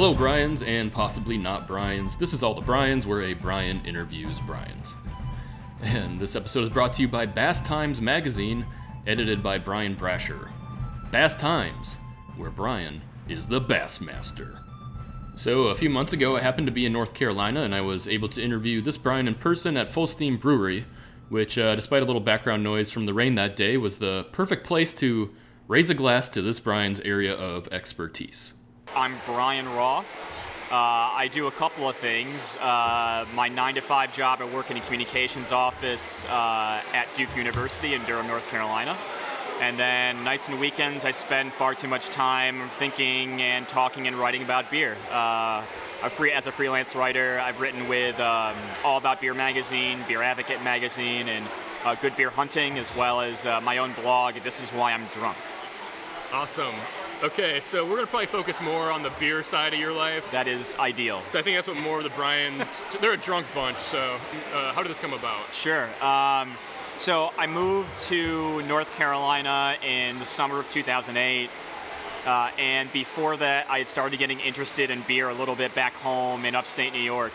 Hello, Brian's and possibly not Brian's. This is All the Brian's, where a Brian interviews Brian's. And this episode is brought to you by Bass Times Magazine, edited by Brian Brasher. Bass Times, where Brian is the Bass Master. So, a few months ago, I happened to be in North Carolina and I was able to interview this Brian in person at Fullsteam Brewery, which, uh, despite a little background noise from the rain that day, was the perfect place to raise a glass to this Brian's area of expertise. I'm Brian Roth. Uh, I do a couple of things. Uh, my nine to five job, I work in a communications office uh, at Duke University in Durham, North Carolina. And then nights and weekends, I spend far too much time thinking and talking and writing about beer. Uh, a free, as a freelance writer, I've written with um, All About Beer magazine, Beer Advocate magazine, and uh, Good Beer Hunting, as well as uh, my own blog. This is why I'm drunk. Awesome. Okay, so we're gonna probably focus more on the beer side of your life. That is ideal. So I think that's what more of the Bryans. they're a drunk bunch. So uh, how did this come about? Sure. Um, so I moved to North Carolina in the summer of 2008. Uh, and before that, I had started getting interested in beer a little bit back home in upstate New York.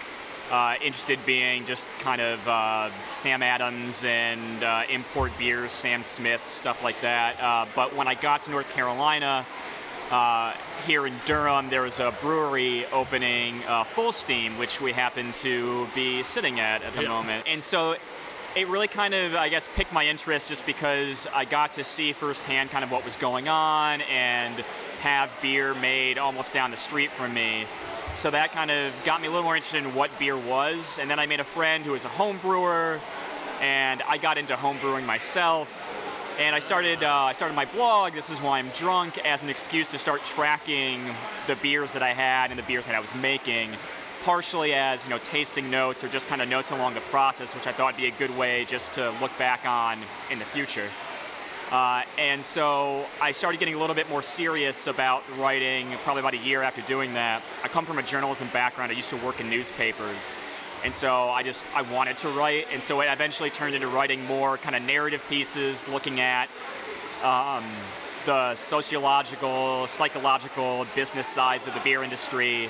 Uh, interested being just kind of uh, Sam Adams and uh, import beers, Sam Smiths, stuff like that. Uh, but when I got to North Carolina, uh, here in Durham, there was a brewery opening Fullsteam, which we happen to be sitting at at the Yeah. moment. And so it really kind of, I guess, piqued my interest just because I got to see firsthand kind of what was going on and have beer made almost down the street from me. So that kind of got me a little more interested in what beer was. And then I made a friend who was a home brewer, and I got into home brewing myself. And I started, uh, I started my blog. This is why I'm drunk, as an excuse to start tracking the beers that I had and the beers that I was making partially as you know tasting notes or just kind of notes along the process, which I thought would be a good way just to look back on in the future. Uh, and so I started getting a little bit more serious about writing probably about a year after doing that. I come from a journalism background. I used to work in newspapers. And so I just I wanted to write, and so it eventually turned into writing more kind of narrative pieces, looking at um, the sociological, psychological, business sides of the beer industry,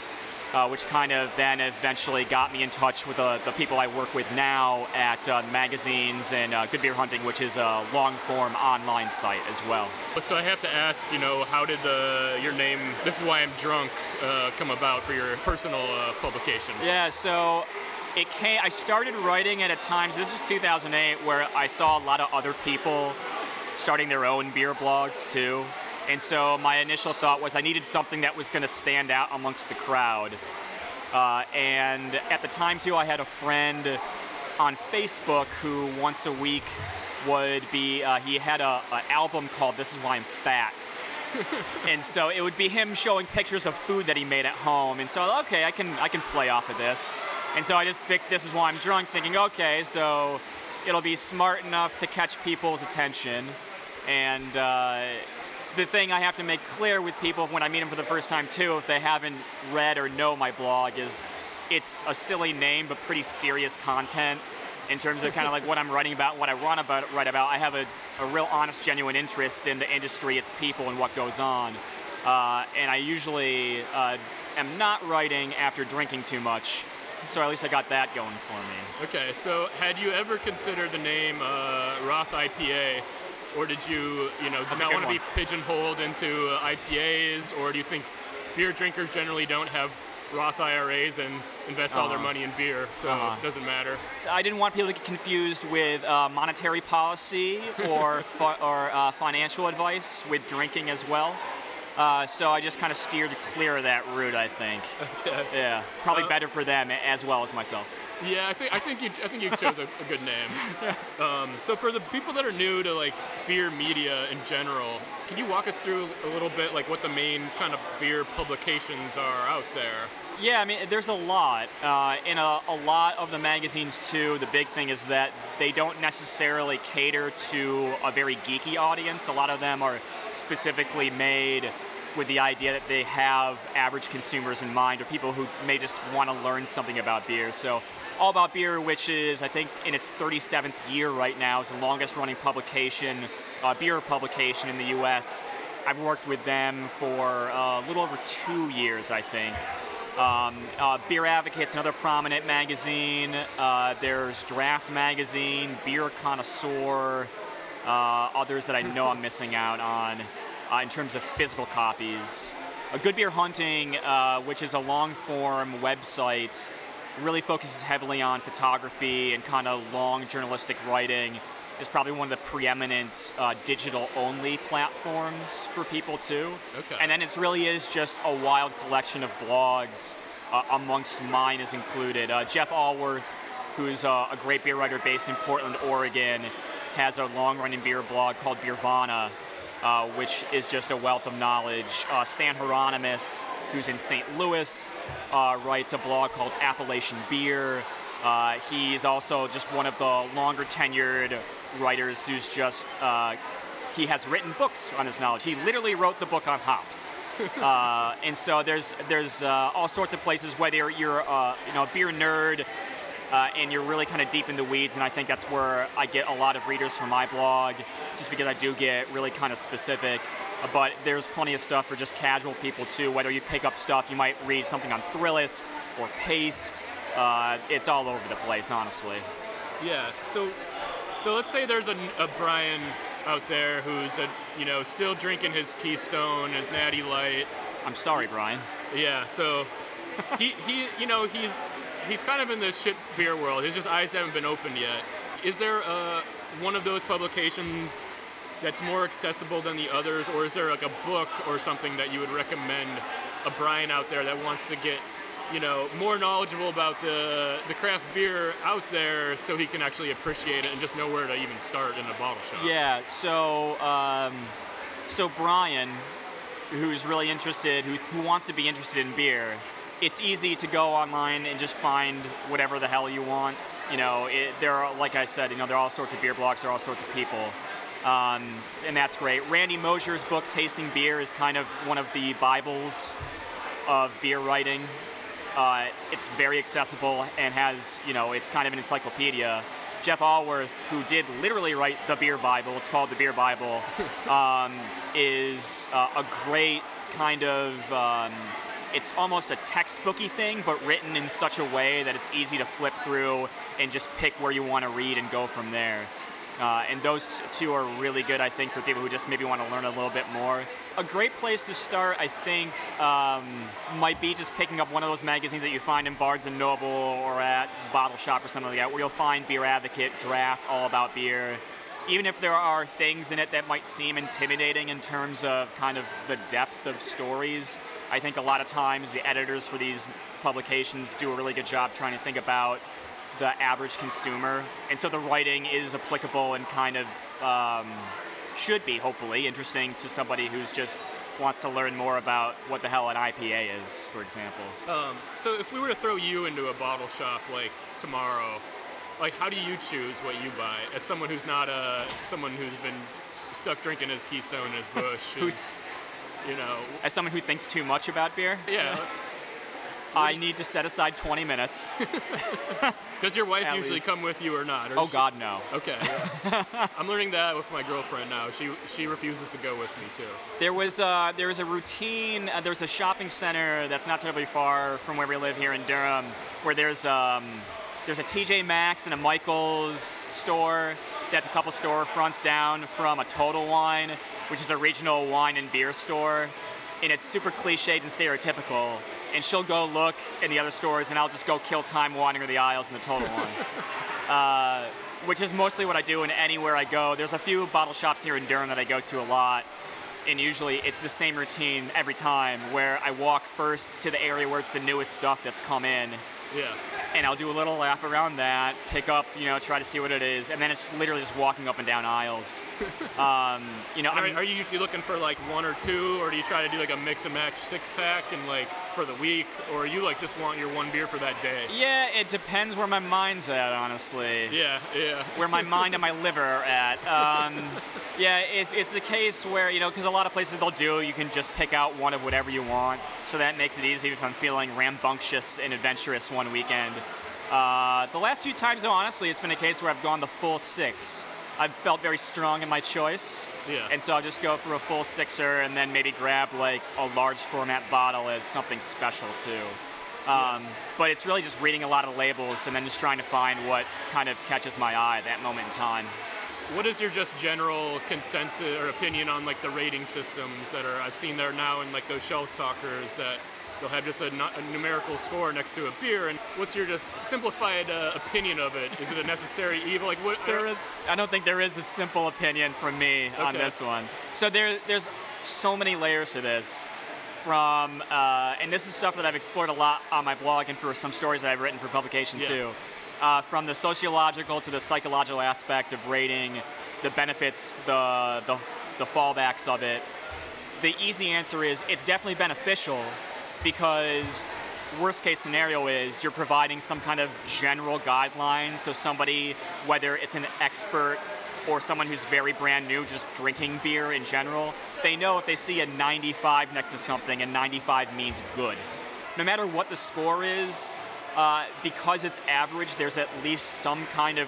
uh, which kind of then eventually got me in touch with uh, the people I work with now at uh, magazines and uh, Good Beer Hunting, which is a long-form online site as well. So I have to ask, you know, how did the your name? This is why I'm drunk. Uh, come about for your personal uh, publication. Yeah, so it came. I started writing at a time. So this is 2008, where I saw a lot of other people starting their own beer blogs too. And so my initial thought was I needed something that was going to stand out amongst the crowd. Uh, and at the time too, I had a friend on Facebook who once a week would be. Uh, he had a, a album called "This Is Why I'm Fat." and so it would be him showing pictures of food that he made at home. And so okay, I can I can play off of this. And so I just picked "This Is Why I'm Drunk," thinking, okay, so it'll be smart enough to catch people's attention. And uh, the thing I have to make clear with people when I meet them for the first time too, if they haven't read or know my blog, is it's a silly name but pretty serious content in terms of kind of like what I'm writing about, what I want write about. I have a, a real honest, genuine interest in the industry, its people, and what goes on. Uh, and I usually uh, am not writing after drinking too much, so at least I got that going for me. Okay, so had you ever considered the name uh, Roth IPA, or did you, you know, That's not want to be pigeonholed into uh, IPAs, or do you think beer drinkers generally don't have Roth IRAs and invest all their Uh-huh. money in beer, so Uh-huh. it doesn't matter? I didn't want people to get confused with uh, monetary policy or fi- or uh, financial advice with drinking as well. Uh, so I just kind of steered clear of that route. I think. Okay. Yeah, probably Uh, better for them as well as myself. Yeah, I think I think you I think you chose a, a good name. Um, so for the people that are new to like beer media in general, can you walk us through a little bit like what the main kind of beer publications are out there? Yeah, I mean, there's a lot. Uh, in a, a lot of the magazines, too, the big thing is that they don't necessarily cater to a very geeky audience. A lot of them are specifically made with the idea that they have average consumers in mind or people who may just want to learn something about beer. So, All About Beer, which is, I think, in its 37th year right now, is the longest running publication, uh, beer publication in the U.S. I've worked with them for uh, a little over two years, I think. Um, uh, Beer Advocate's another prominent magazine. Uh, there's Draft Magazine, Beer Connoisseur, uh, others that I know I'm missing out on uh, in terms of physical copies. A Good Beer Hunting, uh, which is a long form website, really focuses heavily on photography and kind of long journalistic writing. Is probably one of the preeminent uh, digital only platforms for people too. Okay. And then it really is just a wild collection of blogs, uh, amongst mine is included. Uh, Jeff Alworth, who's uh, a great beer writer based in Portland, Oregon, has a long running beer blog called Beervana, uh, which is just a wealth of knowledge. Uh, Stan Hieronymus, who's in St. Louis, uh, writes a blog called Appellation Beer. Uh, he's also just one of the longer tenured writers who's just, uh, he has written books on his knowledge. He literally wrote the book on hops. uh, and so there's there's uh, all sorts of places whether you're, uh, you know a beer nerd uh, and you're really kind of deep in the weeds and I think that's where I get a lot of readers for my blog just because I do get really kind of specific Uh, but there's plenty of stuff for just casual people too whether you pick up stuff you might read something on Thrillist or Paste uh, it's all over the place honestly Yeah. So, so let's say there's a, a Brian out there who's a, you know still drinking his Keystone, his Natty Light. I'm sorry Brian Yeah. So he he you know he's he's kind of in the shit beer world. His just eyes haven't been opened yet. Is there uh, one of those publications that's more accessible than the others, or is there like a book or something that you would recommend a Brian out there that wants to get you know more knowledgeable about the the craft beer out there so he can actually appreciate it and just know where to even start in a bottle shop? Yeah, so um, so Brian, who's really interested, who, who wants to be interested in beer, it's easy to go online and just find whatever the hell you want. You know, it, there are, like I said, you know, there are all sorts of beer blogs, there are all sorts of people, um, and that's great. Randy Mosher's book, Tasting Beer, is kind of one of the bibles of beer writing. Uh, it's very accessible and has, you know, it's kind of an encyclopedia. Jeff Alworth, who did literally write the Beer Bible, it's called the Beer Bible, um, is uh, a great kind of, um, it's almost a textbooky thing, but written in such a way that it's easy to flip through and just pick where you want to read and go from there. Uh, and those two are really good, I think, for people who just maybe want to learn a little bit more. A great place to start, I think, um, might be just picking up one of those magazines that you find in Barnes and Noble or at Bottle Shop or something like that, where you'll find Beer Advocate, Draft, All About Beer. Even if there are things in it that might seem intimidating in terms of kind of the depth of stories, I think a lot of times the editors for these publications do a really good job trying to think about the average consumer, and so the writing is applicable and kind of um, should be hopefully interesting to somebody who's just wants to learn more about what the hell an IPA is, for example. Um, so if we were to throw you into a bottle shop like tomorrow, like how do you choose what you buy as someone who's not a someone who's been stuck drinking his Keystone and his Busch, who's you know As someone who thinks too much about beer, yeah. I need to set aside 20 minutes. Does your wife At usually least. come with you or not? Or Oh she- God, no. Okay. yeah. I'm learning that with my girlfriend now. She she refuses to go with me too. There was uh, there was a routine. Uh, there was a shopping center that's not terribly far from where we live here in Durham, where there's um, there's a TJ Maxx and a Michaels store. That's a couple storefronts down from a Total Wine, which is a regional wine and beer store, and it's super cliched and stereotypical. And she'll go look in the other stores, and I'll just go kill time wandering the aisles in the Total one. uh, which is mostly what I do in anywhere I go. There's a few bottle shops here in Durham that I go to a lot, and usually it's the same routine every time where I walk first to the area where it's the newest stuff that's come in, Yeah. and I'll do a little lap around that, pick up, you know, try to see what it is, and then it's literally just walking up and down aisles. Um, you know, I Are, mean, are you usually looking for like one or two, or do you try to do like a mix and match six pack and like for the week, or you like just want your one beer for that day? yeah, it depends where my mind's at, honestly. Yeah, yeah. where my mind and my liver are at. Um, yeah, it, it's a case where, you know, because a lot of places they'll do, you can just pick out one of whatever you want. So that makes it easy if I'm feeling rambunctious and adventurous one weekend. Uh, the last few times, though, honestly, it's been a case where I've gone the full six. I felt very strong in my choice. Yeah. And so I'll just go for a full sixer and then maybe grab like a large format bottle as something special too. Um, But it's really just reading a lot of labels and then just trying to find what kind of catches my eye at that moment in time. What is your just general consensus or opinion on like the rating systems that are I've seen there now in like those shelf talkers that they'll have just a, a numerical score next to a beer and what's your just simplified uh, opinion of it? Is it a necessary evil? Like what There is. I don't think there is a simple opinion from me on this one. So there, there's so many layers to this. From uh, and this is stuff that I've explored a lot on my blog and for some stories that I've written for publication Yeah. too. Uh, from the sociological to the psychological aspect of rating, the benefits, the, the the fallbacks of it. The easy answer is it's definitely beneficial because worst case scenario is you're providing some kind of general guideline. So somebody whether it's an expert or someone who's very brand new just drinking beer in general they know if they see a 95 next to something and 95 means good. No matter what the score is uh, because it's average there's at least some kind of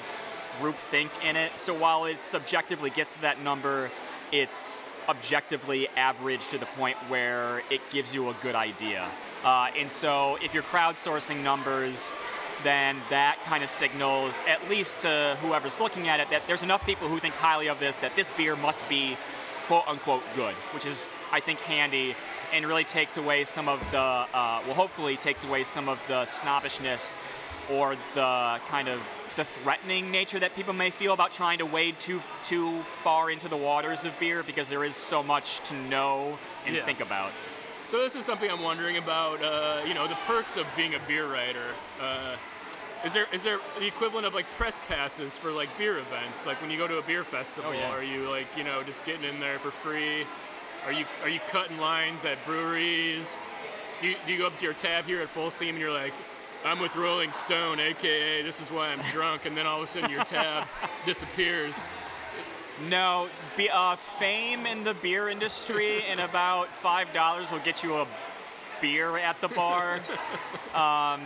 group think in it. So while it subjectively gets to that number it's objectively average to the point where it gives you a good idea. Uh, and so if you're crowdsourcing numbers, then that kind of signals, at least to whoever's looking at it, that there's enough people who think highly of this that this beer must be quote unquote good, which is, I think, handy and really takes away some of the, uh, well, hopefully takes away some of the snobbishness or the kind of the threatening nature that people may feel about trying to wade too too far into the waters of beer because there is so much to know and Yeah. think about. So this is something I'm wondering about. Uh, you know, the perks of being a beer writer. Uh, is there is there the equivalent of like press passes for like beer events? Like when you go to a beer festival, Oh, yeah. are you like you know just getting in there for free? Are you are you cutting lines at breweries? Do you, do you go up to your tab here at Fullsteam and you're like, I'm with Rolling Stone, aka this is why I'm drunk, and then all of a sudden your tab disappears. No, be, uh, fame in the beer industry and about five dollars will get you a beer at the bar. um,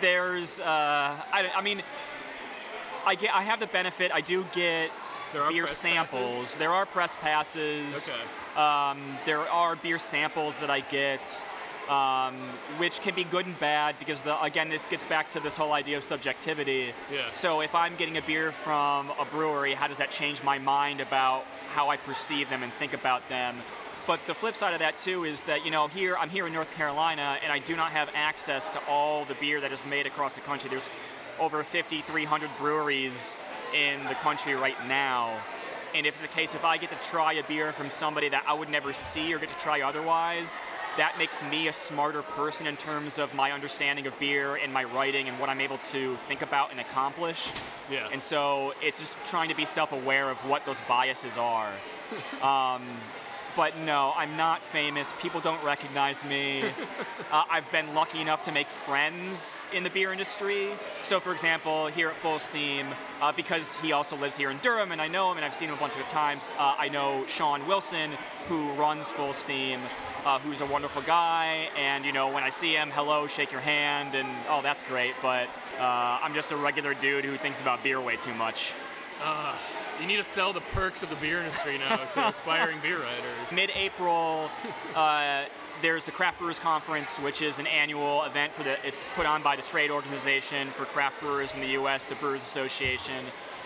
there's, uh, I, I mean, I get, I have the benefit. I do get beer samples. passes? There are press passes. Okay. Um, there are beer samples that I get, um, which can be good and bad because the again this gets back to this whole idea of subjectivity. Yeah. So if I'm getting a beer from a brewery, how does that change my mind about how I perceive them and think about them? But the flip side of that too is that you know here I'm here in North Carolina and I do not have access to all the beer that is made across the country. There's over 5,300 breweries in the country right now. And if it's the case, if I get to try a beer from somebody that I would never see or get to try otherwise, that makes me a smarter person in terms of my understanding of beer and my writing and what I'm able to think about and accomplish. Yeah. And so it's just trying to be self aware of what those biases are. Um, but no, I'm not famous. People don't recognize me. uh, I've been lucky enough to make friends in the beer industry. So, for example, here at Fullsteam, uh, because he also lives here in Durham and I know him and I've seen him a bunch of times, uh, I know Sean Wilson, who runs Fullsteam. Uh, who's a wonderful guy, and you know when I see him, hello, shake your hand, and oh, that's great. But uh, I'm just a regular dude who thinks about beer way too much. You need to sell the perks of the beer industry now to aspiring beer writers. mid-April, uh, there's the Craft Brewers Conference, which is an annual event for the. It's put on by the trade organization for craft brewers in the U.S., the Brewers Association.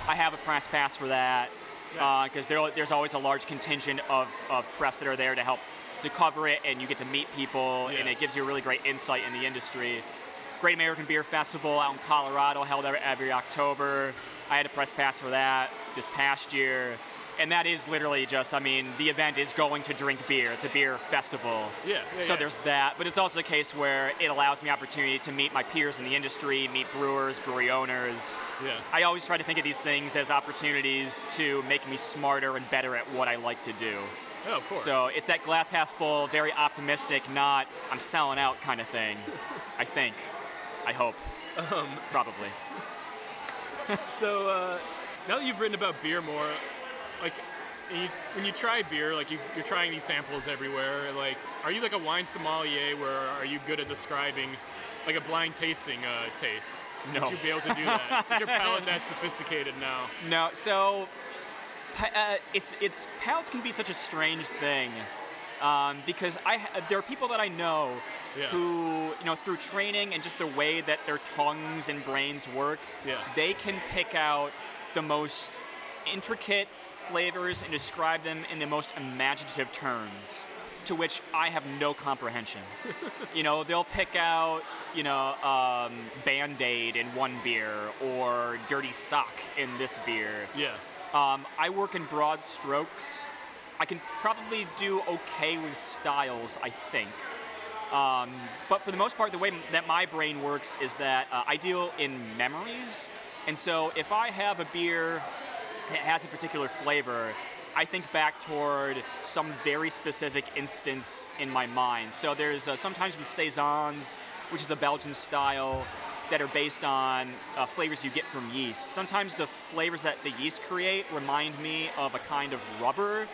I have a press pass for that because there, there's always a large contingent of, of press that are there to help to cover it, and you get to meet people, and it gives you a really great insight in the industry. Great American Beer Festival out in Colorado, held every, every October. I had a press pass for that this past year. And that is literally just, I mean, the event is going to drink beer. It's a beer festival. Yeah, yeah, so yeah. there's that. But it's also a case where it allows me opportunity to meet my peers in the industry, meet brewers, brewery owners. Yeah. I always try to think of these things as opportunities to make me smarter and better at what I like to do. Oh, of course. So it's that glass half full, very optimistic, not I'm selling out kind of thing. I think. I hope. Um, Probably. So uh, now that you've written about beer more, like you, when you try beer, like you, you're trying these samples everywhere. Like, are you like a wine sommelier, where are you good at describing, like a blind tasting uh, taste? No. Would you be able to do that? Is your palate that sophisticated now? No, so uh, it's it's palates can be such a strange thing um, because I there are people that I know Yeah. who you know through training and just the way that their tongues and brains work, Yeah. they can pick out the most intricate flavors and describe them in the most imaginative terms. To which I have no comprehension. you know, they'll pick out, you know, um, Band Aid in one beer or Dirty Sock in this beer. Yeah. Um, I work in broad strokes. I can probably do okay with styles, I think. Um, but for the most part, the way that my brain works is that uh, I deal in memories. And so if I have a beer that has a particular flavor, I think back toward some very specific instance in my mind. So there's uh, sometimes with saisons, which is a Belgian style, that are based on uh, flavors you get from yeast. Sometimes the flavors that the yeast create remind me of a kind of rubber,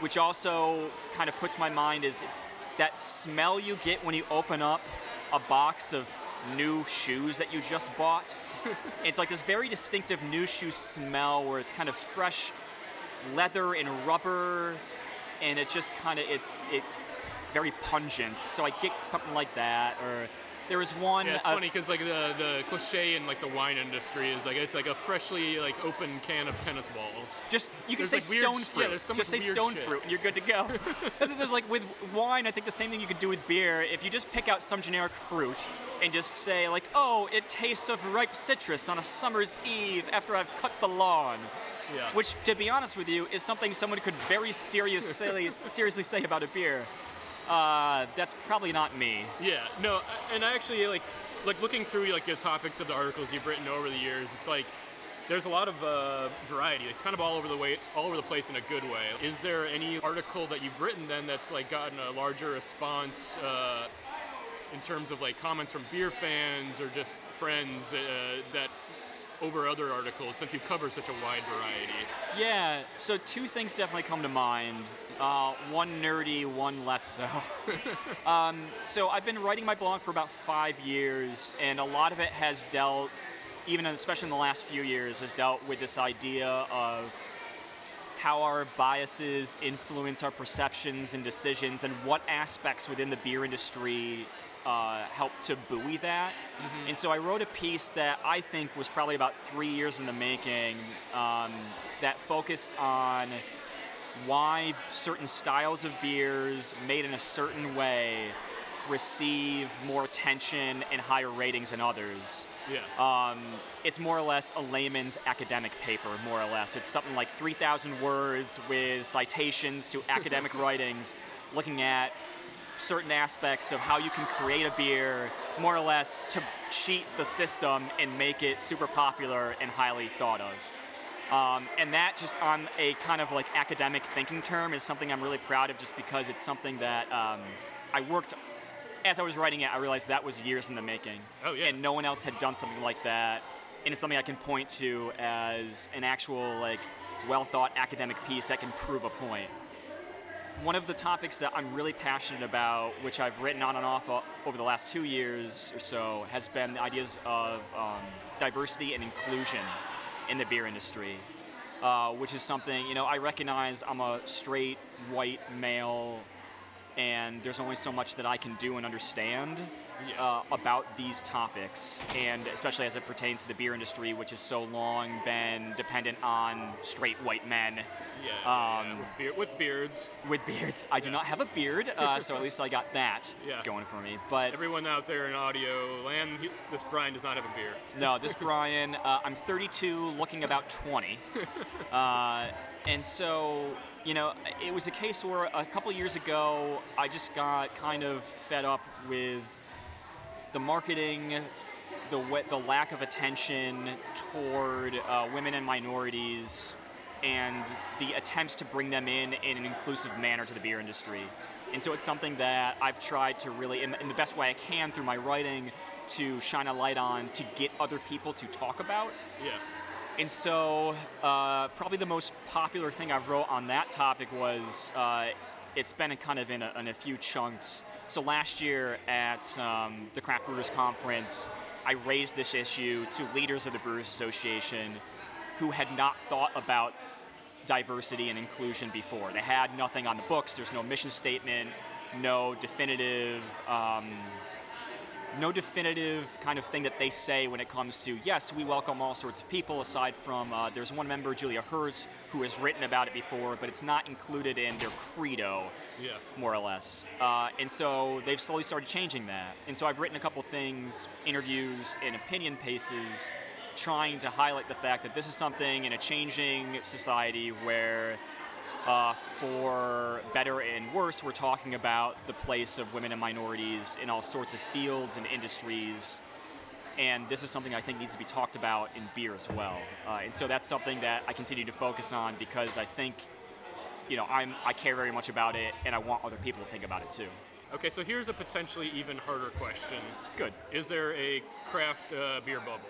which also kind of puts my mind is it's that smell you get when you open up a box of new shoes that you just bought. It's like this very distinctive new shoe smell where it's kind of fresh leather and rubber, and it just kind of it's it very pungent. So I get something like that. Or there was one. Yeah, it's uh, funny because like the the cliche in like the wine industry is like it's like a freshly like open can of tennis balls. Just you can There's, say like, weird stone yeah, fruit. there's so just say weird stone shit. fruit, and you're good to go. There's there's like with wine, I think the same thing you could do with beer. If you just pick out some generic fruit and just say like, oh, it tastes of ripe citrus on a summer's eve after I've cut the lawn. Yeah. Which, to be honest with you, is something someone could very seriously seriously say about a beer. Uh, that's probably not me. Yeah, no, and I actually like like looking through like the topics of the articles you've written over the years. It's like there's a lot of uh, variety. It's kind of all over the way, all over the place in a good way. Is there any article that you've written then that's like gotten a larger response uh, in terms of like comments from beer fans or just friends uh, that over other articles since you've covered such a wide variety? Yeah, so two things definitely come to mind. Uh, one nerdy, one less so. um, so I've been writing my blog for about five years, and a lot of it has dealt, even especially in the last few years, has dealt with this idea of how our biases influence our perceptions and decisions, and what aspects within the beer industry uh, help to buoy that. And so I wrote a piece that I think was probably about three years in the making um, that focused on why certain styles of beers made in a certain way receive more attention and higher ratings than others. Yeah. Um, it's more or less a layman's academic paper, more or less. It's something like 3,000 words with citations to academic writings looking at certain aspects of how you can create a beer, more or less to cheat the system and make it super popular and highly thought of. Um, and that just on a kind of like academic thinking term is something I'm really proud of just because it's something that um, I worked as I was writing it, I realized that was years in the making. Oh, yeah. And no one else had done something like that. And it's something I can point to as an actual, like, well thought academic piece that can prove a point. One of the topics that I'm really passionate about, which I've written on and off over the last two years or so, has been the ideas of um, diversity and inclusion in the beer industry. Uh, which is something, you know, I recognize I'm a straight white male and there's only so much that I can do and understand. Uh, about these topics, and especially as it pertains to the beer industry, which has so long been dependent on straight white men Yeah, yeah, Um, with, beard, with beards. with beards. I do not have a beard, uh, so at least I got that Yeah. going for me. But Everyone out there in audio land, he, this Brian does not have a beard. No, this Brian, uh, I'm 32, looking about 20. Uh, and so, you know, it was a case where a couple years ago, I just got kind of fed up with the marketing, the, the lack of attention toward uh, women and minorities, and the attempts to bring them in in an inclusive manner to the beer industry. And so it's something that I've tried to really, in, in the best way I can through my writing, to shine a light on to get other people to talk about. Yeah. And so, uh, probably the most popular thing I wrote on that topic was uh, it's been kind of in a, in a few chunks. So last year at um, the Craft Brewers Conference, I raised this issue to leaders of the Brewers Association who had not thought about diversity and inclusion before. They had nothing on the books. There's no mission statement, no definitive, um, no definitive kind of thing that they say when it comes to yes, we welcome all sorts of people. Aside from uh, there's one member, Julia Herz, who has written about it before, but it's not included in their credo, Yeah. more or less. Uh, and so they've slowly started changing that. And so I've written a couple things, interviews, and opinion pieces trying to highlight the fact that this is something in a changing society where, uh, for better and worse, we're talking about the place of women and minorities in all sorts of fields and industries. And this is something I think needs to be talked about in beer as well. Uh, and so that's something that I continue to focus on because I think, you know, I'm, I care very much about it and I want other people to think about it too. Okay, so here's a potentially even harder question. Good. Is there a craft uh, beer bubble?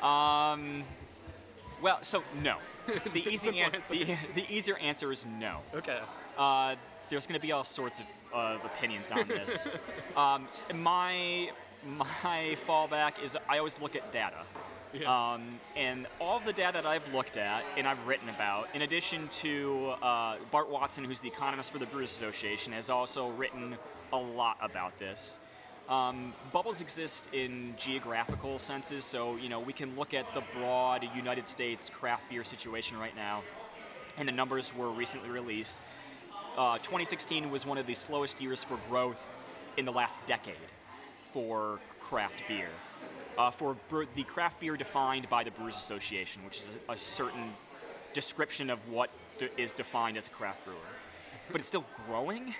Well, so no. The easy an- answer. the, the easier answer is no. Okay. Uh, there's going to be all sorts of, of opinions on this. um, my my fallback is I always look at data. Yeah. Um, and all of the data that I've looked at and I've written about, in addition to uh, Bart Watson, who's the economist for the Brewers Association, has also written a lot about this. Um, bubbles exist in geographical senses, so you know we can look at the broad United States craft beer situation right now, and the numbers were recently released. Uh, 2016 was one of the slowest years for growth in the last decade for craft beer. Uh, for bre- the craft beer defined by the Brewers Association, which is a, a certain description of what de- is defined as a craft brewer. But it's still growing.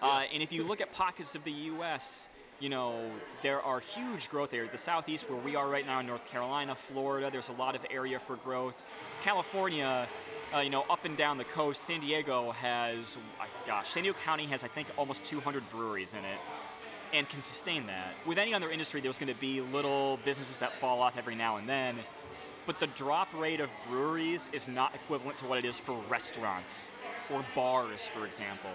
Uh, and if you look at pockets of the U.S., you know, there are huge growth areas. The southeast, where we are right now in North Carolina, Florida, there's a lot of area for growth. California, uh, you know, up and down the coast, San Diego has, uh, gosh, San Diego County has, I think, almost 200 breweries in it and can sustain that. With any other industry, there's going to be little businesses that fall off every now and then, but the drop rate of breweries is not equivalent to what it is for restaurants or bars, for example.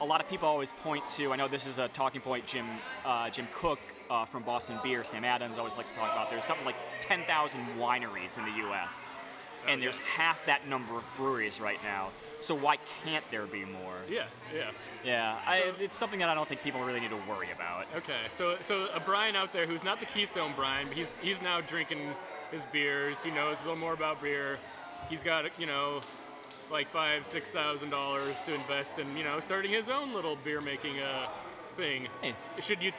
A lot of people always point to. I know this is a talking point. Jim uh, Jim Koch uh, from Boston Beer, Sam Adams always likes to talk about. There's something like 10,000 wineries in the U.S. And there's half that number of breweries right now. So why can't there be more? Yeah, yeah. Yeah, I, it's something that I don't think people really need to worry about. Okay, so so a Brian out there who's not the Keystone Brian, but he's he's now drinking his beers. He knows a little more about beer. He's got you know like five six thousand dollars to invest in you know starting his own little beer making uh thing. Hey. Should you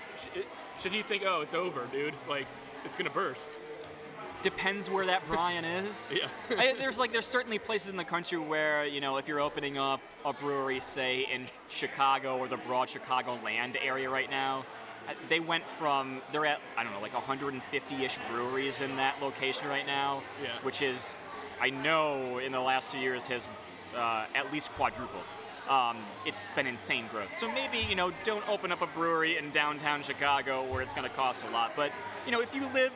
should he think oh it's over, dude? Like it's gonna burst. Depends where that Brian is. Yeah. I, there's like there's certainly places in the country where you know if you're opening up a brewery, say in Chicago or the broad Chicago land area right now, uh, they went from they're at I don't know like 150ish breweries in that location right now, Yeah. which is I know in the last few years has uh, at least quadrupled. Um, it's been insane growth. So maybe you know don't open up a brewery in downtown Chicago where it's going to cost a lot. But you know if you live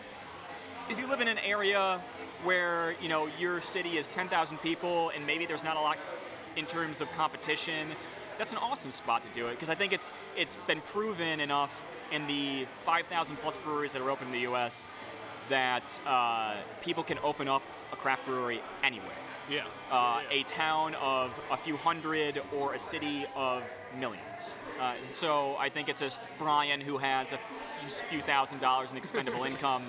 if you live in an area where you know your city is 10,000 people and maybe there's not a lot in terms of competition, that's an awesome spot to do it because I think it's it's been proven enough in the 5,000 plus breweries that are open in the U.S. that uh, people can open up a craft brewery anywhere. Yeah. Uh, yeah. a town of a few hundred or a city of millions. Uh, so I think it's just Brian who has a few thousand dollars in expendable income.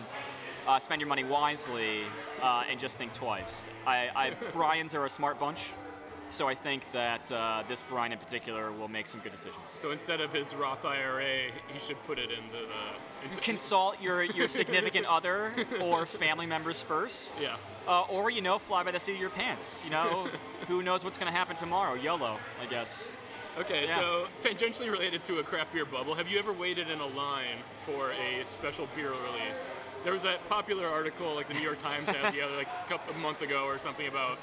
Uh, spend your money wisely uh, and just think twice. I, I, Brian's are a smart bunch, so I think that uh, this Brian in particular will make some good decisions. So instead of his Roth IRA, he should put it into the. Into, Consult your, your significant other or family members first. Yeah. Uh, or, you know, fly by the seat of your pants. You know, who knows what's going to happen tomorrow? YOLO, I guess. Okay, Yeah. so tangentially related to a craft beer bubble, have you ever waited in a line for a special beer release? There was that popular article, like the New York Times had the other, like a couple a month ago or something about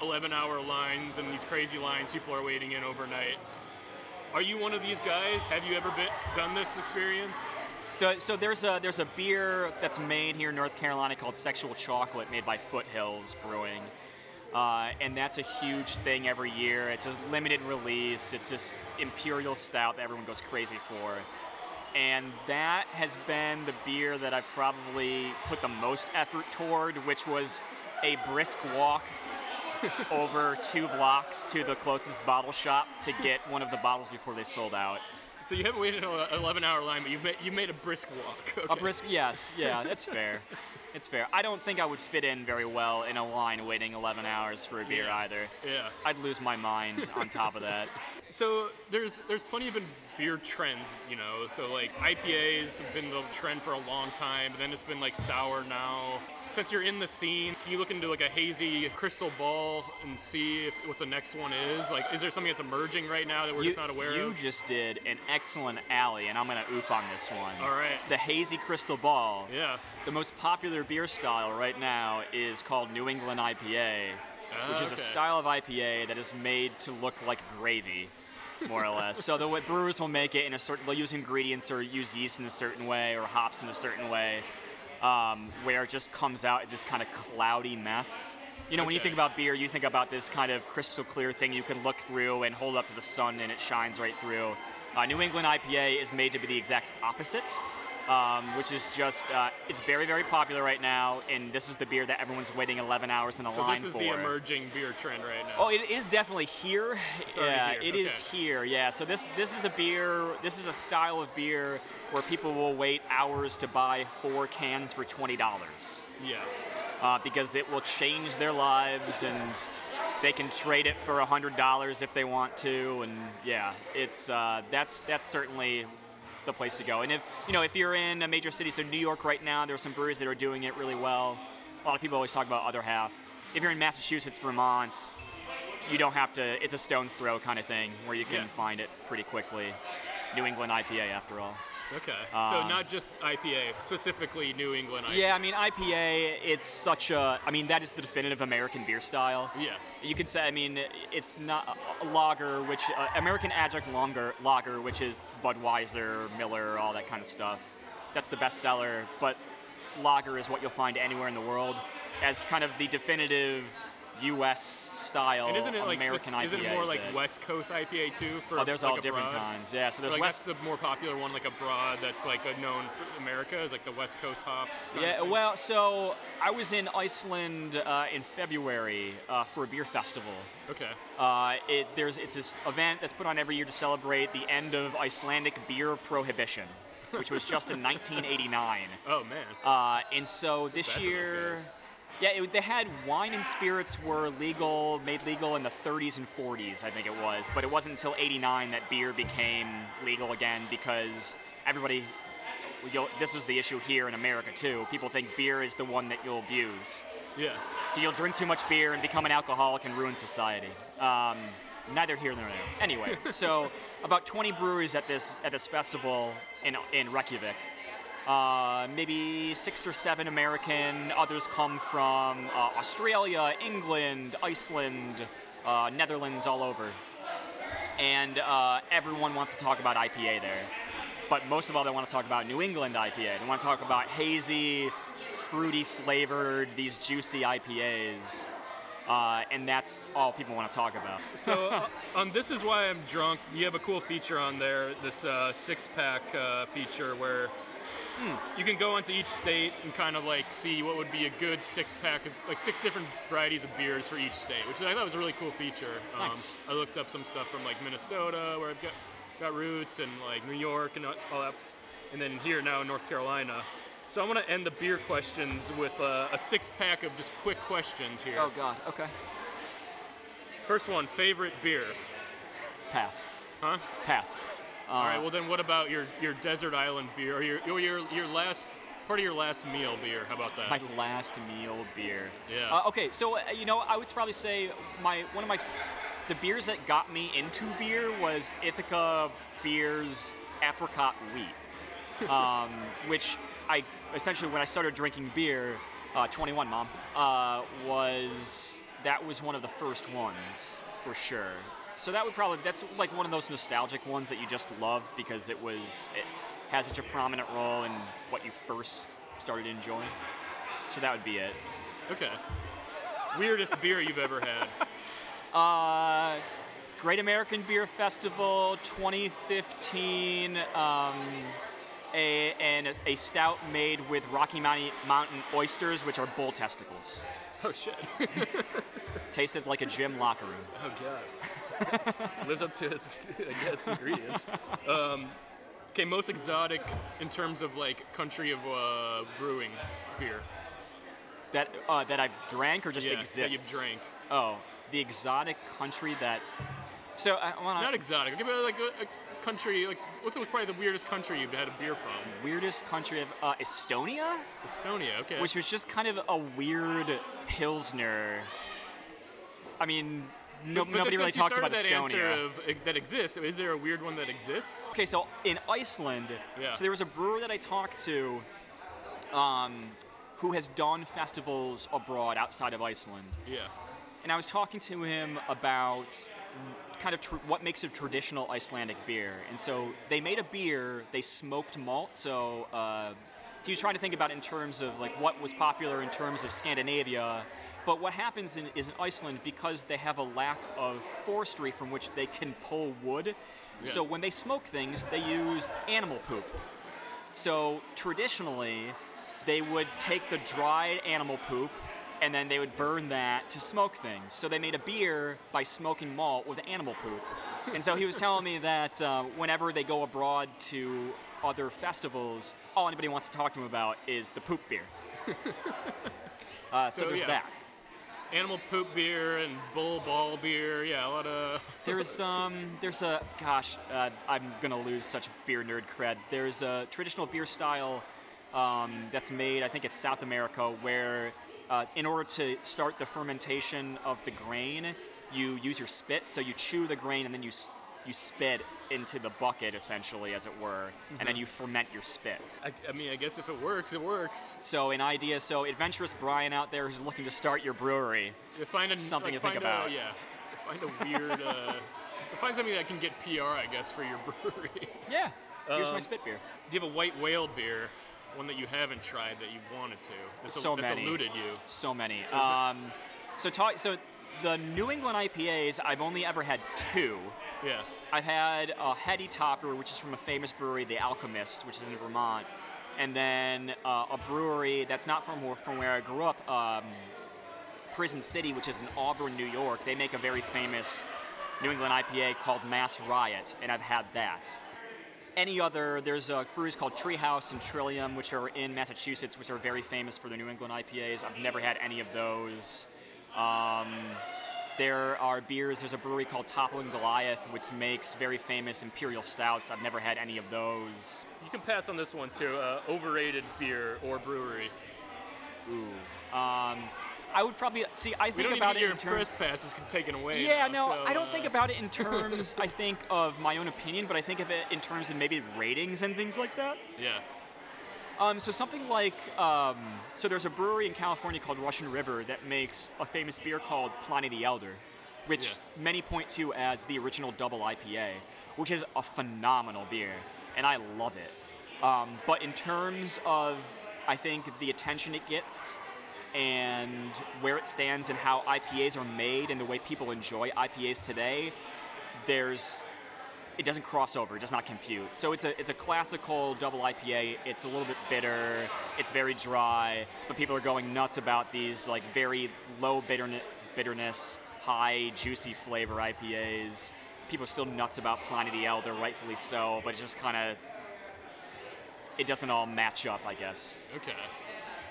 11-hour lines and these crazy lines people are waiting in overnight. Are you one of these guys? Have you ever been, done this experience? The, so there's a there's a beer that's made here in North Carolina called Sexual Chocolate, made by Foothills Brewing. Uh, and that's a huge thing every year. It's a limited release. It's this imperial stout that everyone goes crazy for. And that has been the beer that I've probably put the most effort toward, which was a brisk walk over two blocks to the closest bottle shop to get one of the bottles before they sold out. So you haven't waited an 11 hour line, but you've made, you made a brisk walk. Okay. A brisk, yes, yeah, that's fair. It's fair. I don't think I would fit in very well in a line waiting 11 hours for a beer Yeah. either. Yeah. I'd lose my mind on top of that. So there's there's plenty of beer trends, you know. So like IPAs have been the trend for a long time, but then it's been like sour now. Since you're in the scene, can you look into like a hazy crystal ball and see if, what the next one is? Like, is there something that's emerging right now that we're you, just not aware you of? You just did an excellent alley, and I'm gonna oop on this one. All right. The hazy crystal ball. Yeah. The most popular beer style right now is called New England IPA, which is a style of IPA that is made to look like gravy, more or less. so the way brewers will make it in a certain, they'll use ingredients or use yeast in a certain way or hops in a certain way, um, where it just comes out this kind of cloudy mess. You know, when you think about beer, you think about this kind of crystal clear thing you can look through and hold up to the sun and it shines right through. Uh, New England IPA is made to be the exact opposite um, which is just uh, it's very very popular right now, and this is the beer that everyone's waiting 11 hours in a So line for. this is for. the emerging beer trend right now. Oh, it is definitely here. yeah, here, it is okay. here. Yeah, so this this is a beer. This is a style of beer where people will wait hours to buy four cans for twenty dollars yeah. uh, because it will change their lives and. They can trade it for hundred dollars if they want to, and yeah, it's uh, that's that's certainly the place to go. And if you know if you're in a major city, so New York right now, there are some breweries that are doing it really well. A lot of people always talk about other half. If you're in Massachusetts, Vermont, you don't have to. It's a stone's throw kind of thing where you can Yeah. find it pretty quickly. New England IPA, after all. Okay. so Um, not just IPA, specifically New England IPA. Yeah, I mean IPA. It's such a. I mean that is the definitive American beer style. Yeah. You could say. I mean, it's not a lager, which uh, American adjunct longer lager, which is Budweiser, Miller, all that kind of stuff. That's the best seller. But lager is what you'll find anywhere in the world as kind of the definitive U.S. style And isn't it like American spec- IPA. isn't it more like it? West Coast IPA too? For Oh, there's like all different broad? kinds. Yeah, so there's like West. that's the more popular one, like a broad that's like a known for America is like the West Coast hops. Yeah, well, so I was in Iceland uh, in February uh, for a beer festival. Okay. Uh, it, there's it's this event that's put on every year to celebrate the end of Icelandic beer prohibition, which was just in 1989. Oh man. Uh, and so this bad year. Yeah, it, they had wine and spirits were legal, made legal in the 30s and 40s, I think it was. But it wasn't until 89 that beer became legal again because everybody. You'll, this was the issue here in America too. People think beer is the one that you'll abuse. yeah. You'll drink too much beer and become an alcoholic and ruin society. Um, neither here nor there. Anyway, so about 20 breweries at this at this festival in in Reykjavik. Uh, maybe six or seven American. Others come from uh, Australia, England, Iceland, uh, Netherlands, all over. And uh, everyone wants to talk about IPA there. But most of all, they want to talk about New England IPA. They want to talk about hazy, fruity flavored, these juicy IPAs. Uh, and that's all people want to talk about. So uh, on this is why I'm drunk. You have a cool feature on there, this uh, six pack uh, feature where Hmm. you can go into each state and kind of like see what would be a good six pack of like six different varieties of beers for each state, which I thought was a really cool feature. Um, Nice. I looked up some stuff from like Minnesota where I've got got roots and like New York and all that, and then here now in North Carolina. So I'm gonna end the beer questions with uh, a six pack of just quick questions here. Oh God. Okay. First one, favorite beer, Pass. huh? Pass. All right. Well, then, what about your your desert island beer or your your your last part of your last meal beer? How about that? My last meal beer. Yeah. Uh, okay, so uh, you know, I would probably say my one of my the beers that got me into beer was Ithaca Beer's Apricot Wheat, um, which I essentially when I started drinking beer, uh, 21 mom, uh, was that was one of the first ones for sure. So that would probably that's like one of those nostalgic ones that you just love because it was it has such a prominent role in what you first started enjoying. So that would be it. okay. weirdest beer you've ever had. Uh, Great American Beer Festival 2015. Um, a, and a stout made with Rocky Mountain, Mountain oysters, which are bull testicles. Oh shit. Tasted like a gym locker room. Oh god. Lives up to its, I guess, ingredients. Um, okay, most exotic in terms of like country of uh, brewing beer. That uh, that I've drank or just yeah, exists. that you've drank. Oh, the exotic country that. So I want Not exotic. Give it like a, a country. Like, what's probably the weirdest country you've had a beer from? weirdest country of uh, Estonia, Estonia. Okay. which was just kind of a weird pilsner. I mean, no, But- nobody really talks about that Estonia. Of, that exists. Is there a weird one that exists? Okay, so in Iceland, Yeah. so there was a brewer that I talked to, um, who has done festivals abroad outside of Iceland, Yeah. and I was talking to him about kind of tr- what makes a traditional Icelandic beer. And so they made a beer, they smoked malt. So uh, he was trying to think about in terms of like what was popular in terms of Scandinavia. But what happens in, is in Iceland because they have a lack of forestry from which they can pull wood. So when they smoke things, they use animal poop. So traditionally, they would take the dried animal poop and then they would burn that to smoke things. So they made a beer by smoking malt with animal poop. And so he was telling me that uh, whenever they go abroad to other festivals, all anybody wants to talk to him about is the poop beer. Uh, so, So, there's yeah. that. Animal poop beer and bull ball beer. Yeah, a lot of. There's um, there's a gosh, uh, I'm gonna lose such beer nerd cred. There's a traditional beer style um, that's made, I think it's South America, where uh, in order to start the fermentation of the grain, you use your spit. So you chew the grain and then you you spit into the bucket, essentially, as it were, and then you ferment your spit. I, I mean, I guess if it works, it works. So an idea. So adventurous Brian out there who's looking to start your brewery. You find a, Something like, to think find about. Yeah. Find a weird. uh, so find something that can get PR, I guess, for your brewery. Yeah. Here's my Um, spit beer. Do you have a white whale beer? One that you haven't tried that you wanted to. That's, So that's many. eluded you. So many. Um, so talk. So the New England IPAs, I've only ever had two. Yeah. I've had a Heady Topper, which is from a famous brewery, The Alchemist, which is in Vermont, and then uh, a brewery that's not from where, from where I grew up, um, Prison City, which is in Auburn, New York. They make a very famous New England IPA called Mass Riot, and I've had that. Any other, there's uh, breweries called Treehouse and Trillium, which are in Massachusetts, which are very famous for the New England IPAs. I've never had any of those. Um, there are beers. There's a brewery called Toppling Goliath, which makes very famous imperial stouts. I've never had any of those. You can pass on this one too. Uh, overrated beer or brewery. Ooh. Um, I would probably see. I think about it get in your terms. press passes taken away. Yeah, now, no, so, I don't uh, think about it in terms. I think of my own opinion, but I think of it in terms of maybe ratings and things like that. Yeah. Um, so something like, um, so there's a brewery in California called Russian River that makes a famous beer called Pliny the Elder, which Yeah. many point to as the original double IPA, which is a phenomenal beer, and I love it. Um, but in terms of, I think the attention it gets and where it stands and how IPAs are made and the way people enjoy IPAs today, there's it doesn't cross over. It does not compute. So it's a it's a classical double IPA. It's a little bit bitter. It's very dry, but people are going nuts about these like very low bitterness, bitterness, high juicy flavor IPAs. People are still nuts about Pliny the Elder, rightfully so. But it just kind of it doesn't all match up, I guess. Okay.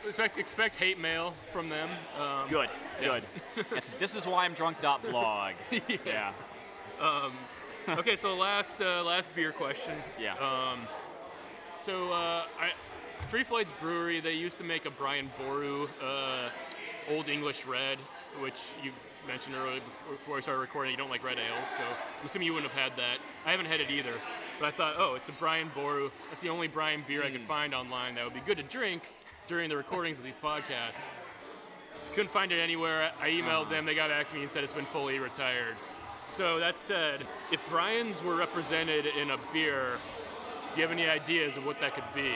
Expect, expect hate mail from them. Um, Good, Yeah. good. This is why I'm drunk.blog. yeah. okay, so last uh, last beer question. Yeah. Um, so uh, I, Three Floyds Brewery, they used to make a Brian Boru uh, Old English Red, which you mentioned earlier before, before I started recording. You don't like red ales, so I'm assuming you wouldn't have had that. I haven't had it either, but I thought, oh, it's a Brian Boru. That's the only Brian beer I could find online that would be good to drink during the recordings of these podcasts. Couldn't find it anywhere. I emailed them. They got back to me and said it's been fully retired. So that said, if Brian's were represented in a beer, do you have any ideas of what that could be?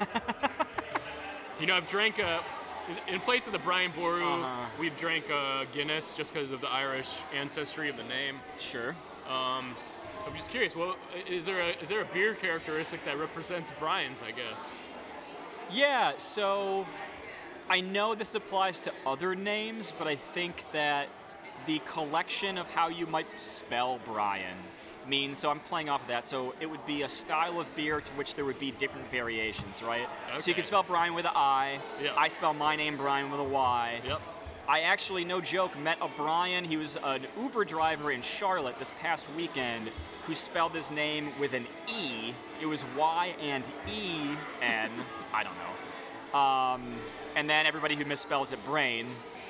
you know, I've drank a in, place of the Brian Boru, Uh-huh. we've drank uh, Guinness just because of the Irish ancestry of the name. Sure. Um, I'm just curious. Well, is there a is there a beer characteristic that represents Brian's? I guess. Yeah, so I know this applies to other names, but I think that the collection of how you might spell Brian means so I'm playing off of that. So it would be a style of beer to which there would be different variations, right? So you Okay. could spell Brian with an I. Yeah. I spell my name Brian with a Y. Yep. I actually, no joke, met a Brian. He was an Uber driver in Charlotte this past weekend who spelled his name with an E. It was Y and E N. I don't know. Um, and then everybody who misspells it brain,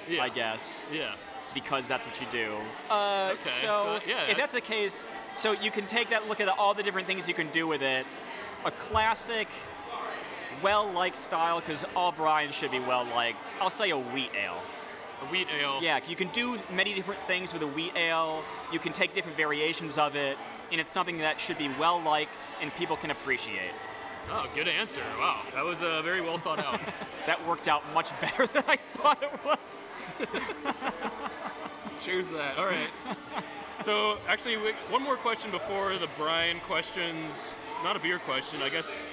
Yeah. I guess, Yeah. Because that's what you do. Uh, Okay, so, so, yeah, if that's the case, so you can take that look at all the different things you can do with it. A classic, well-liked style, because all Brian should be well-liked. I'll say a wheat ale. A wheat ale. Yeah, you can do many different things with a wheat ale. You can take different variations of it, and it's something that should be well liked and people can appreciate. Oh, good answer. Wow, that was uh, very well thought out. That worked out much better than I thought it would. Cheers to that. All right. So, actually, we, one more question before the Brian questions. Not a beer question, I guess.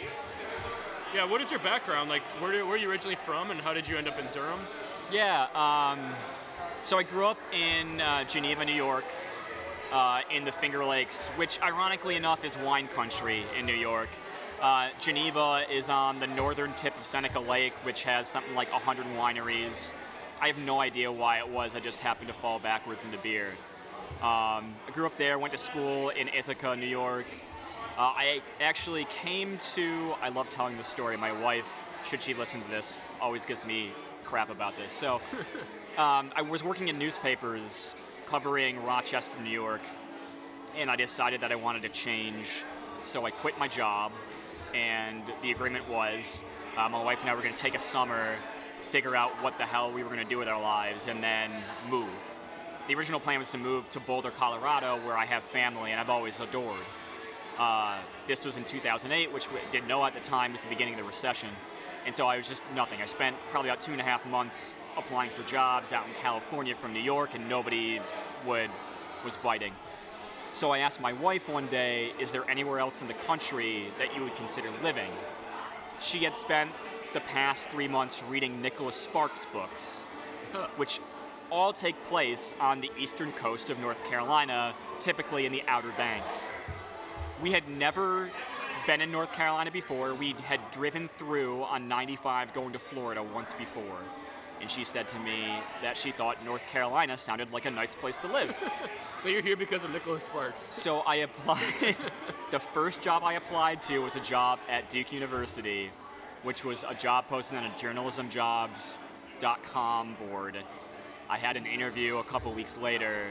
Yeah, what is your background? Like, where, where are you originally from, and how did you end up in Durham? Yeah, um, so I grew up in uh, Geneva, New York, uh, in the Finger Lakes, which ironically enough is wine country in New York. Uh, Geneva is on the northern tip of Seneca Lake, which has something like 100 wineries. I have no idea why it was, I just happened to fall backwards into beer. Um, I grew up there, went to school in Ithaca, New York. Uh, I actually came to, I love telling this story. My wife, should she listen to this, always gives me crap about this. So um, I was working in newspapers covering Rochester, New York, and I decided that I wanted to change. So I quit my job, and the agreement was uh, my wife and I were going to take a summer, figure out what the hell we were going to do with our lives, and then move. The original plan was to move to Boulder, Colorado, where I have family and I've always adored. Uh, this was in 2008, which we didn't know at the time was the beginning of the recession. And so I was just nothing. I spent probably about two and a half months applying for jobs out in California from New York, and nobody would was biting. So I asked my wife one day, "Is there anywhere else in the country that you would consider living?" She had spent the past three months reading Nicholas Sparks books, which all take place on the eastern coast of North Carolina, typically in the Outer Banks. We had never been in North Carolina before. We had driven through on 95 going to Florida once before. And she said to me that she thought North Carolina sounded like a nice place to live. So you're here because of Nicholas Sparks. So I applied. the first job I applied to was a job at Duke University, which was a job posted on a journalismjobs.com board. I had an interview a couple weeks later,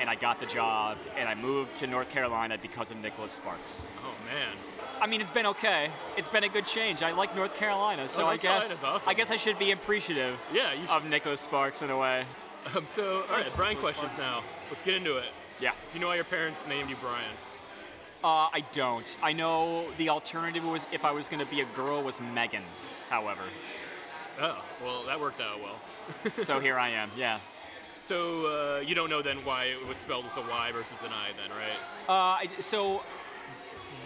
and I got the job, and I moved to North Carolina because of Nicholas Sparks. Oh man. I mean, it's been okay. It's been a good change. I like North Carolina, so I North guess awesome. I guess I should be appreciative Yeah, of Nicholas Sparks in a way. Um, so, all right, Brian questions Sparks. now. Let's get into it. Yeah. Do you know why your parents named you Brian? Uh, I don't. I know the alternative was if I was going to be a girl was Megan. However, Oh, well, that worked out well. so here I am. Yeah. So uh, you don't know then why it was spelled with a Y versus an I, then, right? Uh, I, so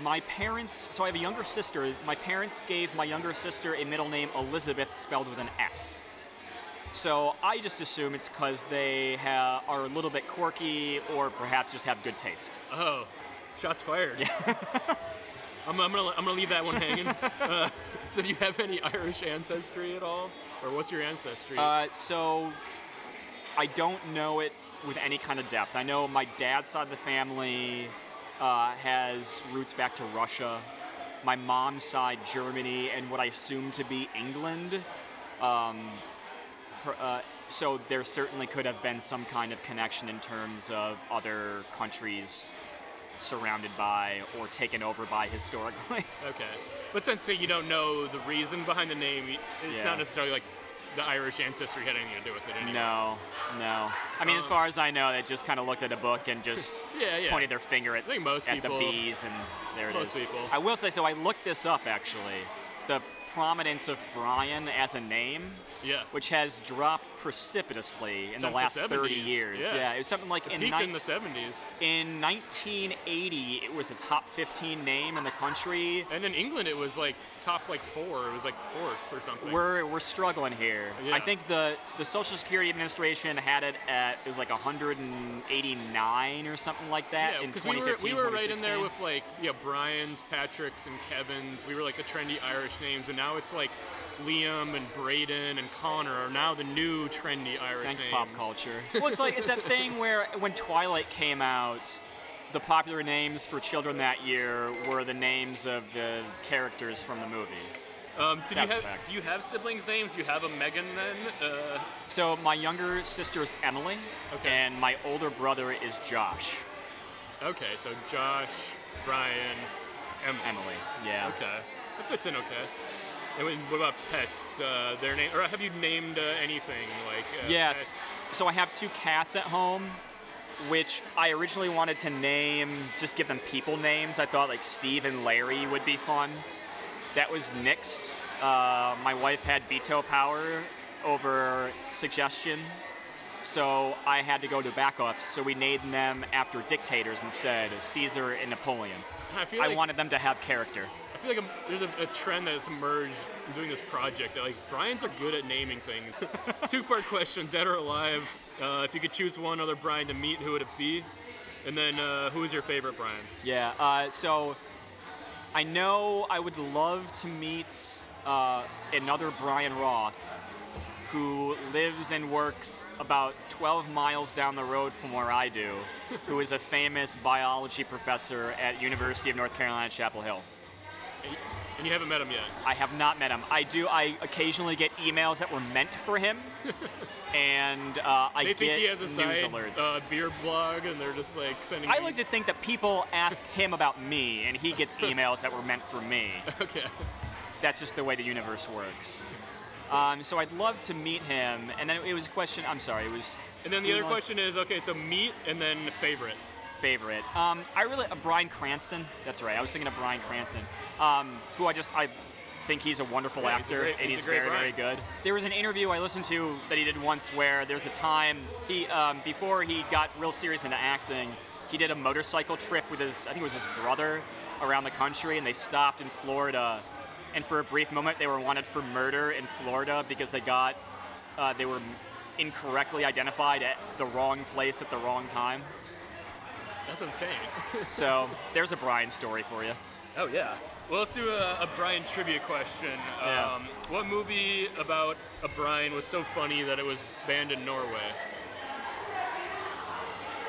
my parents. So I have a younger sister. My parents gave my younger sister a middle name Elizabeth, spelled with an S. So I just assume it's because they ha- are a little bit quirky, or perhaps just have good taste. Oh, shots fired. I'm, I'm, gonna, I'm gonna leave that one hanging. uh, so do you have any Irish ancestry at all, or what's your ancestry? Uh, so I don't know it with any kind of depth. I know my dad's side of the family uh, has roots back to Russia. My mom's side, Germany, and what I assume to be England. Um, uh, so there certainly could have been some kind of connection in terms of other countries surrounded by or taken over by historically. okay, but since uh, you don't know the reason behind the name, it's Yeah. not necessarily like the Irish ancestry had anything to do with it. Anyway. No, no. I mean, as Um, far as I know, they just kind of looked at a book and just Yeah, yeah. pointed their finger at, think most at the bees, and there it is. most people. I will say, so I looked this up actually. The prominence of Brian as a name. Yeah. which has dropped precipitously in Since the the last 30 years. yeah. it was something like in, nine- in the 70s. in 1980, it was a top 15 name in the country. And in England, it was like top like four. It was like fourth or something. We're, we're struggling here. Yeah. I think the, the Social Security Administration had it at it was like 189 or something like that yeah, in 'cause we were, we were right in there with like yeah Brian's, Patrick's, and Kevin's. We were like the trendy Irish names, and now it's like Liam and Braden and Connor are now the new trendy Irish Thanks, names. pop culture. well, it's like it's that thing where when Twilight came out, the popular names for children that year were the names of the characters from the movie. Um, so do you have do you have siblings' names? Do you have a Megan then? Uh, So my younger sister is Emily, Okay. and my older brother is Josh. okay, so Josh, Brian, Emily. Emily, yeah. Okay, that fits in okay. And what about pets? Uh, their name, or have you named uh, anything like? Uh, Yes. pets? So I have two cats at home, which I originally wanted to name, just give them people names. I thought like Steve and Larry would be fun. That was nixed. Uh, my wife had veto power over suggestion, so I had to go to backups. So we named them after dictators instead, Caesar and Napoleon. I like wanted them to have character. Feel like I'm, there's a, a trend that's emerged in doing this project. That, like Brian's are good at naming things. Two-part question: Dead or alive? Uh, if you could choose one other Brian to meet, who would it be? And then, uh, who is your favorite Brian? Yeah. Uh, so I know I would love to meet uh, another Bryan Roth, who lives and works about 12 miles down the road from where I do, who is a famous biology professor at University of North Carolina, Chapel Hill. And you, haven't met him yet. I have not met him. I do. I occasionally get emails that were meant for him, and uh, I They think get he has a news side alerts. uh, beer blog, and they're just like sending. I me- like to think that people ask him about me, and he gets emails that were meant for me. Okay. That's just the way the universe works. Um, so I'd love to meet him, and then it was a question. I'm sorry, it was And then the other question is, okay, so meet and then favorite. Favorite. Um, I really uh, Bryan Cranston. That's right. I was thinking of Bryan Cranston, um, who I just I think he's a wonderful Yeah, he's a actor great- and he's he's very very good. There was an interview I listened to that he did once where there's a time he um, before he got real serious into acting, he did a motorcycle trip with his I think it was his brother around the country, and they stopped in Florida. And for a brief moment, they were wanted for murder in Florida because they got uh, they were incorrectly identified at the wrong place at the wrong time. That's insane. So there's a Brian story for you. oh yeah. Well, let's do a, a Brian trivia question. Yeah. Um, what movie about a Brian was so funny that it was banned in Norway?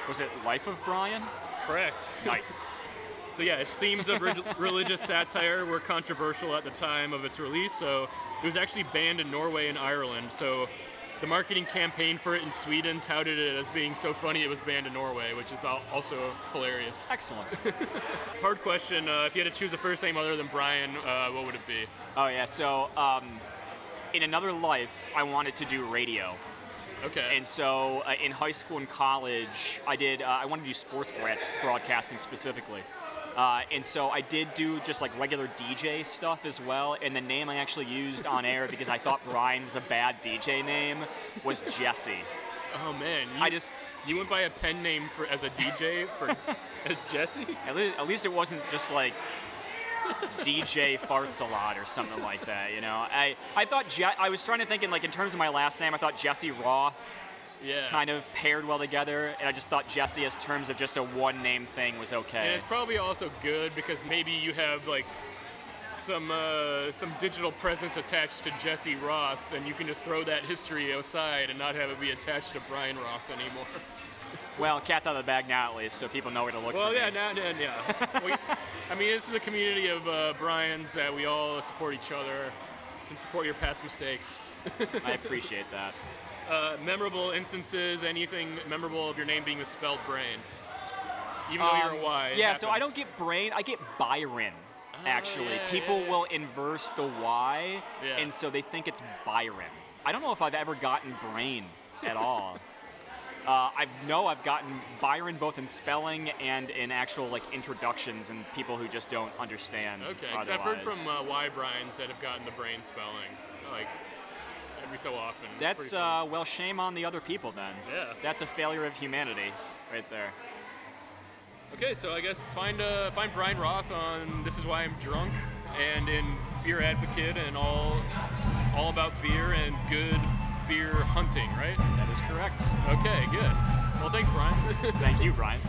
Was it Life of Brian? Correct. Nice. So yeah, its themes of re- religious satire were controversial at the time of its release. So it was actually banned in Norway and Ireland. So the marketing campaign for it in Sweden touted it as being so funny it was banned in Norway, which is also hilarious. Excellent. Hard question. Uh, if you had to choose a first name other than Brian, uh, what would it be? Oh yeah. So um, in another life, I wanted to do radio, Okay. and so uh, in high school and college, I did. Uh, I wanted to do sports broad- broadcasting specifically. Uh, and so I did do just like regular DJ stuff as well. And the name I actually used on air because I thought Brian was a bad DJ name was Jesse. oh man, you, I just you went by a pen name for as a DJ for as Jesse. At least, at least it wasn't just like DJ farts a lot or something like that, you know. I I thought Je- I was trying to think in like in terms of my last name. I thought Jesse Roth Yeah. kind of paired well together, and I just thought Jesse, as terms of just a one name thing, was okay. And it's probably also good because maybe you have like some uh, some digital presence attached to Jesse Roth, and you can just throw that history aside and not have it be attached to Bryan Roth anymore. Well, cat's out of the bag now at least, so people know where to look Well, for yeah, now and yeah. we, I mean, this is a community of uh, Brian's that we all support each other, can support your past mistakes. I appreciate that. Uh, memorable instances, anything memorable of your name being misspelled Brain, even though Um, you're a Y. yeah, so I don't get brain, I get Byron. Actually, yeah, people yeah, will inverse the Y, Yeah. and so they think it's Byron. I don't know if I've ever gotten brain at all. Uh, I know I've gotten Byron both in spelling and in actual like introductions and people who just don't understand. Okay, I've heard from uh, Y Brian's that have gotten the brain spelling. Like, every so often. That's uh, well, shame on the other people then. Yeah. That's a failure of humanity, right there. Okay, so I guess find uh, find Bryan Roth on This Is Why I'm Drunk and in Beer Advocate and all all about beer and good beer hunting, right? That is correct. Okay, good. Well, thanks, Brian. Thank you, Brian.